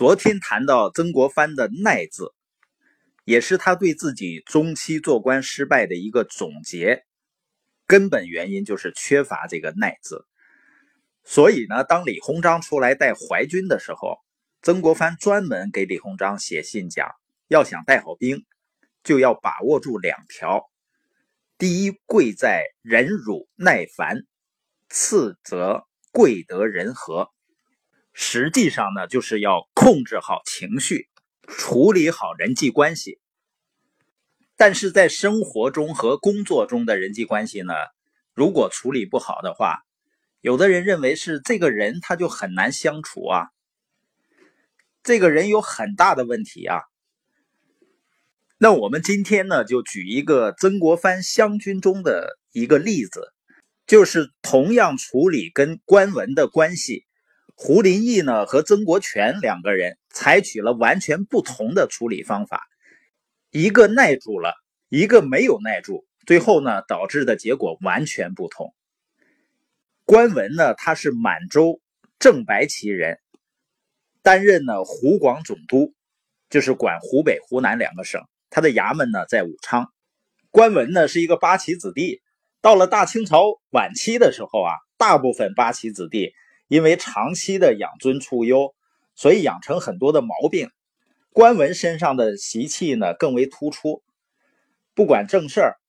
昨天谈到曾国藩的“耐”字，也是他对自己中期做官失败的一个总结。根本原因就是缺乏这个“耐”字。所以呢，当李鸿章出来带淮军的时候，曾国藩专门给李鸿章写信讲，要想带好兵，就要把握住两条：第一，贵在忍辱耐烦；次则贵得人和。实际上呢，就是要控制好情绪，处理好人际关系。但是在生活中和工作中的人际关系呢，如果处理不好的话，有的人认为是这个人他就很难相处啊，这个人有很大的问题啊。那我们今天呢，就举一个曾国藩湘军中的一个例子，就是同样处理跟官文的关系。胡林翼呢和曾国荃两个人采取了完全不同的处理方法，一个耐住了，一个没有耐住，最后呢导致的结果完全不同。关文呢他是满洲正白旗人，担任呢湖广总督，就是管湖北、湖南两个省，他的衙门呢在武昌。关文呢是一个八旗子弟，到了大清朝晚期的时候啊，大部分八旗子弟。因为长期的养尊处优，所以养成很多的毛病。关文身上的习气呢更为突出，不管正事儿，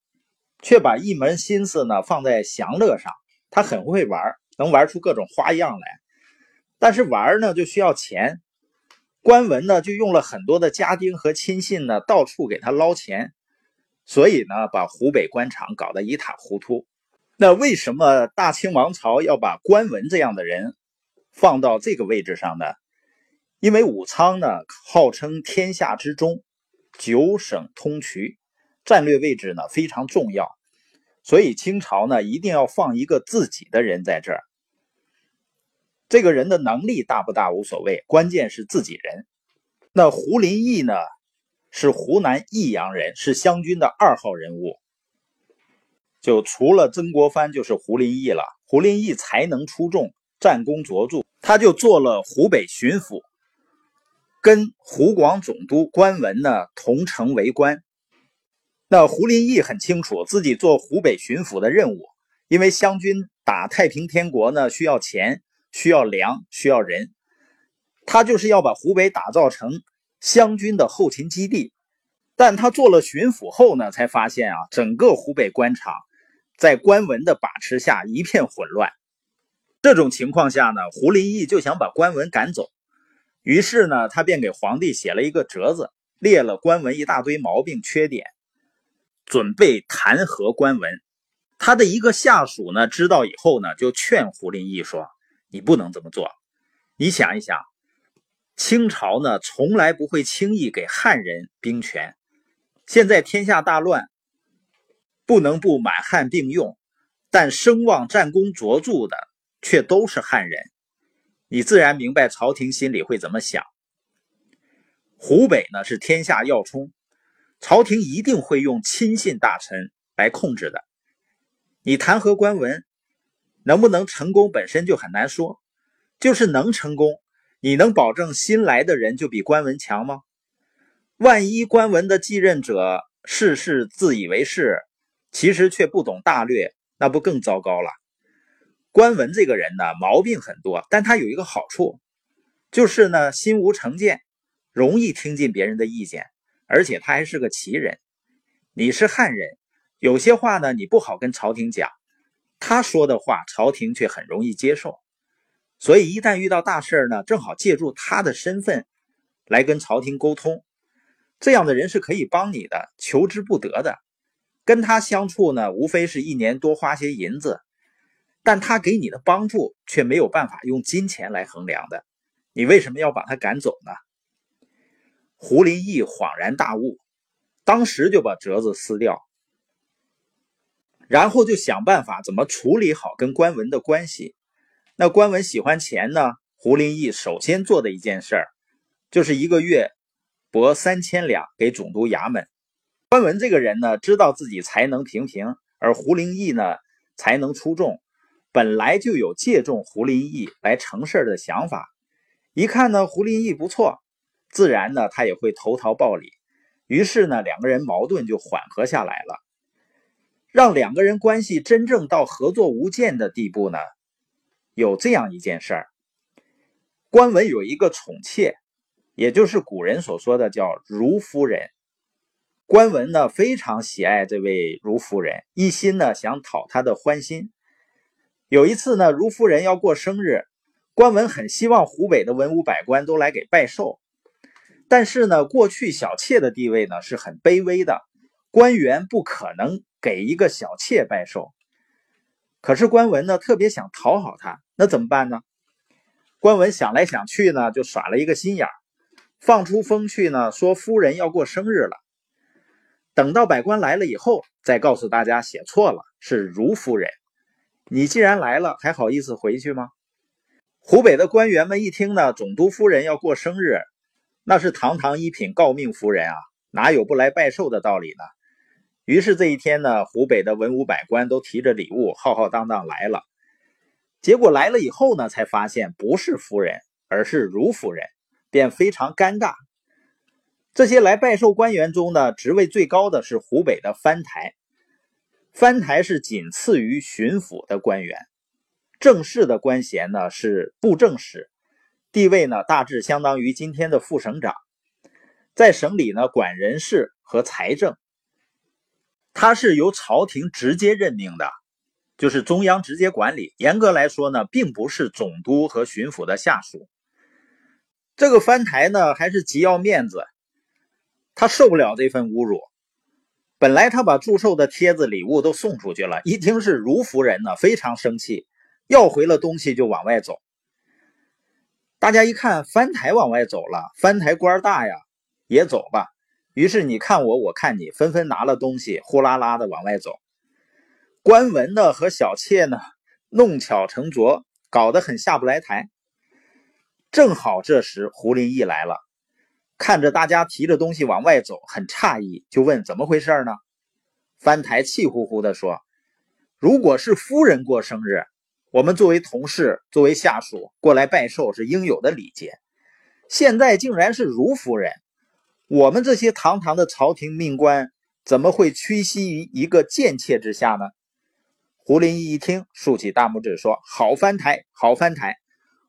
却把一门心思呢放在享乐上。他很会玩，能玩出各种花样来。但是玩呢就需要钱，关文呢就用了很多的家丁和亲信呢到处给他捞钱，所以呢把湖北官场搞得一塌糊涂。那为什么大清王朝要把关文这样的人放到这个位置上呢？因为武昌呢号称天下之中，九省通衢，战略位置呢非常重要，所以清朝呢一定要放一个自己的人在这儿。这个人的能力大不大无所谓，关键是自己人。那胡林翼呢是湖南益阳人，是湘军的二号人物。就除了曾国藩，就是胡林翼了。胡林翼才能出众，战功卓著，他就做了湖北巡抚，跟湖广总督关文呢同城为官。那胡林翼很清楚自己做湖北巡抚的任务，因为湘军打太平天国呢需要钱、需要粮、需要人，他就是要把湖北打造成湘军的后勤基地。但他做了巡抚后呢，才发现啊，整个湖北官场。在关文的把持下，一片混乱。这种情况下呢，胡林翼就想把关文赶走。于是呢，他便给皇帝写了一个折子，列了关文一大堆毛病缺点，准备弹劾关文。他的一个下属呢，知道以后呢，就劝胡林翼说：“你不能这么做。你想一想，清朝呢，从来不会轻易给汉人兵权。现在天下大乱。”不能不满汉并用，但声望战功卓著的却都是汉人，你自然明白朝廷心里会怎么想。湖北呢是天下要冲，朝廷一定会用亲信大臣来控制的。你弹劾官文，能不能成功本身就很难说，就是能成功，你能保证新来的人就比官文强吗？万一官文的继任者事事自以为是。其实却不懂大略，那不更糟糕了？关文这个人呢，毛病很多，但他有一个好处，就是呢心无成见，容易听进别人的意见，而且他还是个奇人。你是汉人，有些话呢你不好跟朝廷讲，他说的话朝廷却很容易接受。所以一旦遇到大事呢，正好借助他的身份来跟朝廷沟通，这样的人是可以帮你的，求之不得的。跟他相处呢，无非是一年多花些银子，但他给你的帮助却没有办法用金钱来衡量的。你为什么要把他赶走呢？胡林翼恍然大悟，当时就把折子撕掉，然后就想办法怎么处理好跟关文的关系。那关文喜欢钱呢，胡林翼首先做的一件事儿，就是一个月拨三千两给总督衙门。关文这个人呢，知道自己才能平平，而胡林翼呢才能出众，本来就有借重胡林翼来成事的想法。一看呢，胡林翼不错，自然呢他也会投桃报李。于是呢，两个人矛盾就缓和下来了。让两个人关系真正到合作无间的地步呢，有这样一件事儿：关文有一个宠妾，也就是古人所说的叫如夫人。关文呢非常喜爱这位如夫人，一心呢想讨她的欢心。有一次呢，如夫人要过生日，关文很希望湖北的文武百官都来给拜寿。但是呢，过去小妾的地位呢是很卑微的，官员不可能给一个小妾拜寿。可是关文呢特别想讨好她，那怎么办呢？关文想来想去呢，就耍了一个心眼儿，放出风去呢，说夫人要过生日了。等到百官来了以后，再告诉大家写错了，是如夫人。你既然来了，还好意思回去吗？湖北的官员们一听呢，总督夫人要过生日。那是堂堂一品诰命夫人啊，哪有不来拜寿的道理呢？于是这一天呢，湖北的文武百官都提着礼物，浩浩荡荡来了。结果来了以后呢，才发现不是夫人，而是如夫人，便非常尴尬。这些来拜寿官员中呢，职位最高的是湖北的藩台，藩台是仅次于巡抚的官员，正式的官衔呢是布政使。地位呢，大致相当于今天的副省长，在省里呢管人事和财政。他是由朝廷直接任命的，就是中央直接管理。严格来说呢，并不是总督和巡抚的下属。这个藩台呢，还是极要面子，他受不了这份侮辱。本来他把祝寿的帖子、礼物都送出去了，一听是如夫人呢，非常生气，要回了东西就往外走。大家一看翻台往外走了，翻台官大呀，也走吧。于是你看我，我看你，纷纷拿了东西，呼啦啦的往外走。官文呢和小妾呢，弄巧成拙，搞得很下不来台。正好这时胡林翼来了，看着大家提着东西往外走，很诧异，就问怎么回事呢？翻台气呼呼地说：“如果是夫人过生日。”我们作为同事，作为下属过来拜寿是应有的礼节。现在竟然是如夫人，我们这些堂堂的朝廷命官怎么会屈膝于一个贱妾之下呢？胡林翼一听，竖起大拇指说：“好翻台，好翻台！”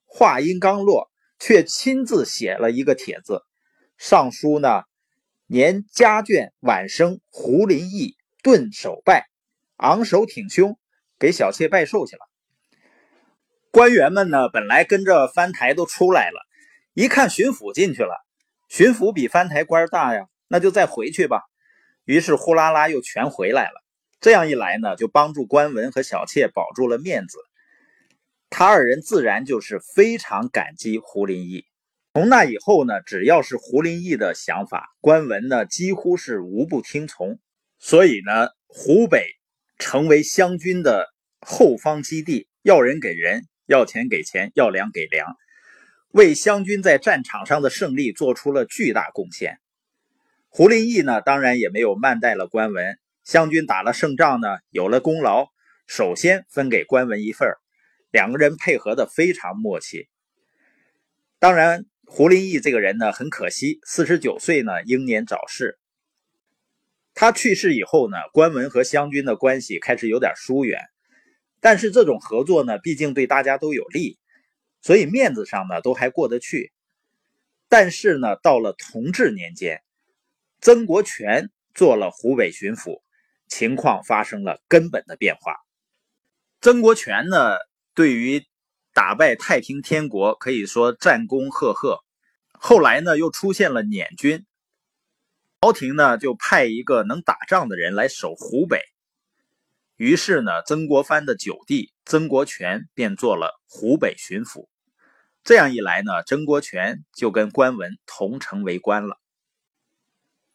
话音刚落，却亲自写了一个帖子，上书呢：“年家眷晚生，胡林翼顿首拜，昂首挺胸，给小妾拜寿去了。”官员们呢，本来跟着翻台都出来了，一看巡抚进去了，巡抚比翻台官大呀，那就再回去吧。于是呼啦啦又全回来了。这样一来呢，就帮助官文和小妾保住了面子。他二人自然就是非常感激胡林翼。从那以后呢，只要是胡林翼的想法，关文呢几乎是无不听从。所以呢，湖北成为湘军的后方基地，要人给人。要钱给钱，要粮给粮，为湘军在战场上的胜利做出了巨大贡献。胡林翼呢，当然也没有慢待了关文。湘军打了胜仗呢，有了功劳，首先分给关文一份两个人配合的非常默契。当然，胡林翼这个人呢，很可惜，四十九岁呢，英年早逝。他去世以后呢，关文和湘军的关系开始有点疏远。但是这种合作呢，毕竟对大家都有利，所以面子上呢都还过得去。但是呢，到了同治年间，曾国荃做了湖北巡抚，情况发生了根本的变化。曾国荃呢，对于打败太平天国可以说战功赫赫。后来呢，又出现了捻军，朝廷呢就派一个能打仗的人来守湖北。于是呢，曾国藩的九弟曾国荃便做了湖北巡抚。这样一来呢，曾国荃就跟关文同城为官了。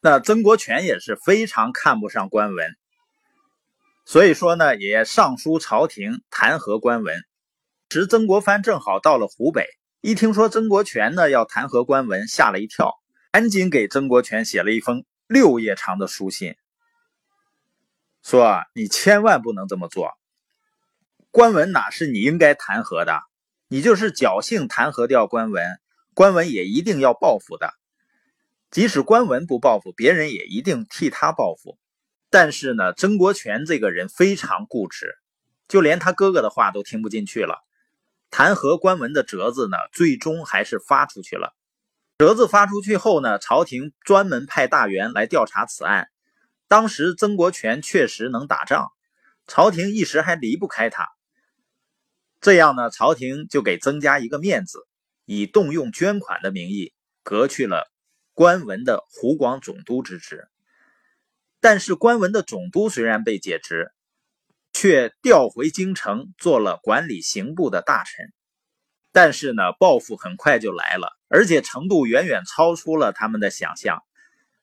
那曾国荃也是非常看不上关文，所以说呢，也上书朝廷弹劾关文。时曾国藩正好到了湖北，一听说曾国荃呢要弹劾官文，吓了一跳，赶紧给曾国荃写了一封六页长的书信。说你千万不能这么做，官文哪是你应该弹劾的？你就是侥幸弹劾掉官文，官文也一定要报复的。即使官文不报复，别人也一定替他报复。但是呢，曾国荃这个人非常固执，就连他哥哥的话都听不进去了。弹劾官文的折子呢，最终还是发出去了。折子发出去后呢，朝廷专门派大员来调查此案。当时曾国荃确实能打仗，朝廷一时还离不开他。这样呢，朝廷就给曾家一个面子，以动用捐款的名义革去了官文的湖广总督之职。但是官文的总督虽然被解职，却调回京城做了管理刑部的大臣。但是呢，报复很快就来了，而且程度远远超出了他们的想象。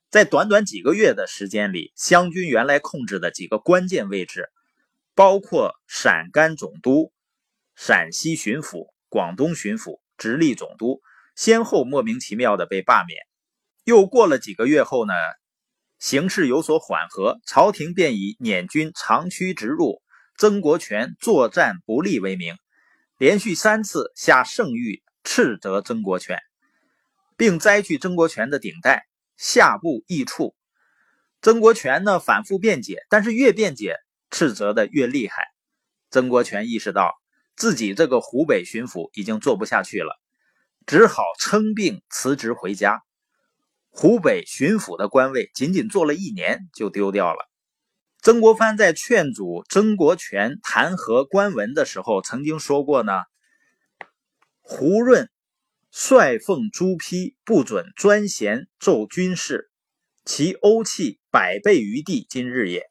在短短几个月的时间里，湘军原来控制的几个关键位置，包括陕甘总督、陕西巡抚、广东巡抚、直隶总督，先后莫名其妙的被罢免。又过了几个月后呢，形势有所缓和，朝廷便以捻军长驱直入、曾国荃作战不利为名，连续三次下圣谕斥责曾国荃，并摘去曾国荃的顶戴。下部易处，曾国荃呢反复辩解，但是越辩解，斥责的越厉害。曾国荃意识到自己这个湖北巡抚已经做不下去了，只好称病辞职回家。湖北巡抚的官位仅仅做了一年就丢掉了。曾国藩在劝阻曾国荃弹劾官文的时候，曾经说过呢：“胡润。”率奉朱批，不准专衔奏军事，其欧气百倍于地今日也。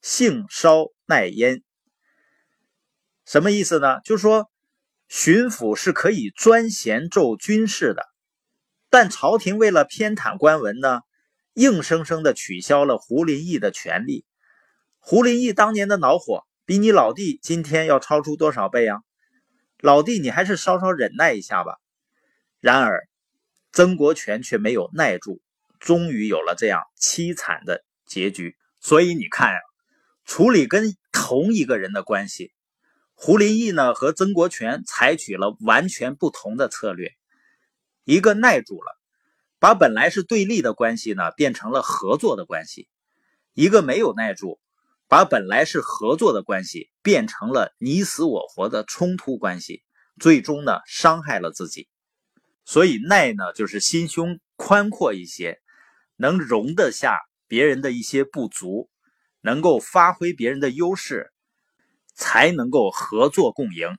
性稍耐焉，什么意思呢？就是说，巡抚是可以专衔奏军事的，但朝廷为了偏袒官文呢，硬生生的取消了胡林翼的权利。胡林翼当年的恼火，比你老弟今天要超出多少倍啊？老弟，你还是稍稍忍耐一下吧。然而，曾国荃却没有耐住，终于有了这样凄惨的结局。所以你看呀，处理跟同一个人的关系，胡林翼呢和曾国荃采取了完全不同的策略。一个耐住了，把本来是对立的关系呢变成了合作的关系；一个没有耐住，把本来是合作的关系变成了你死我活的冲突关系，最终呢伤害了自己。所以耐呢，就是心胸宽阔一些，能容得下别人的一些不足，能够发挥别人的优势，才能够合作共赢。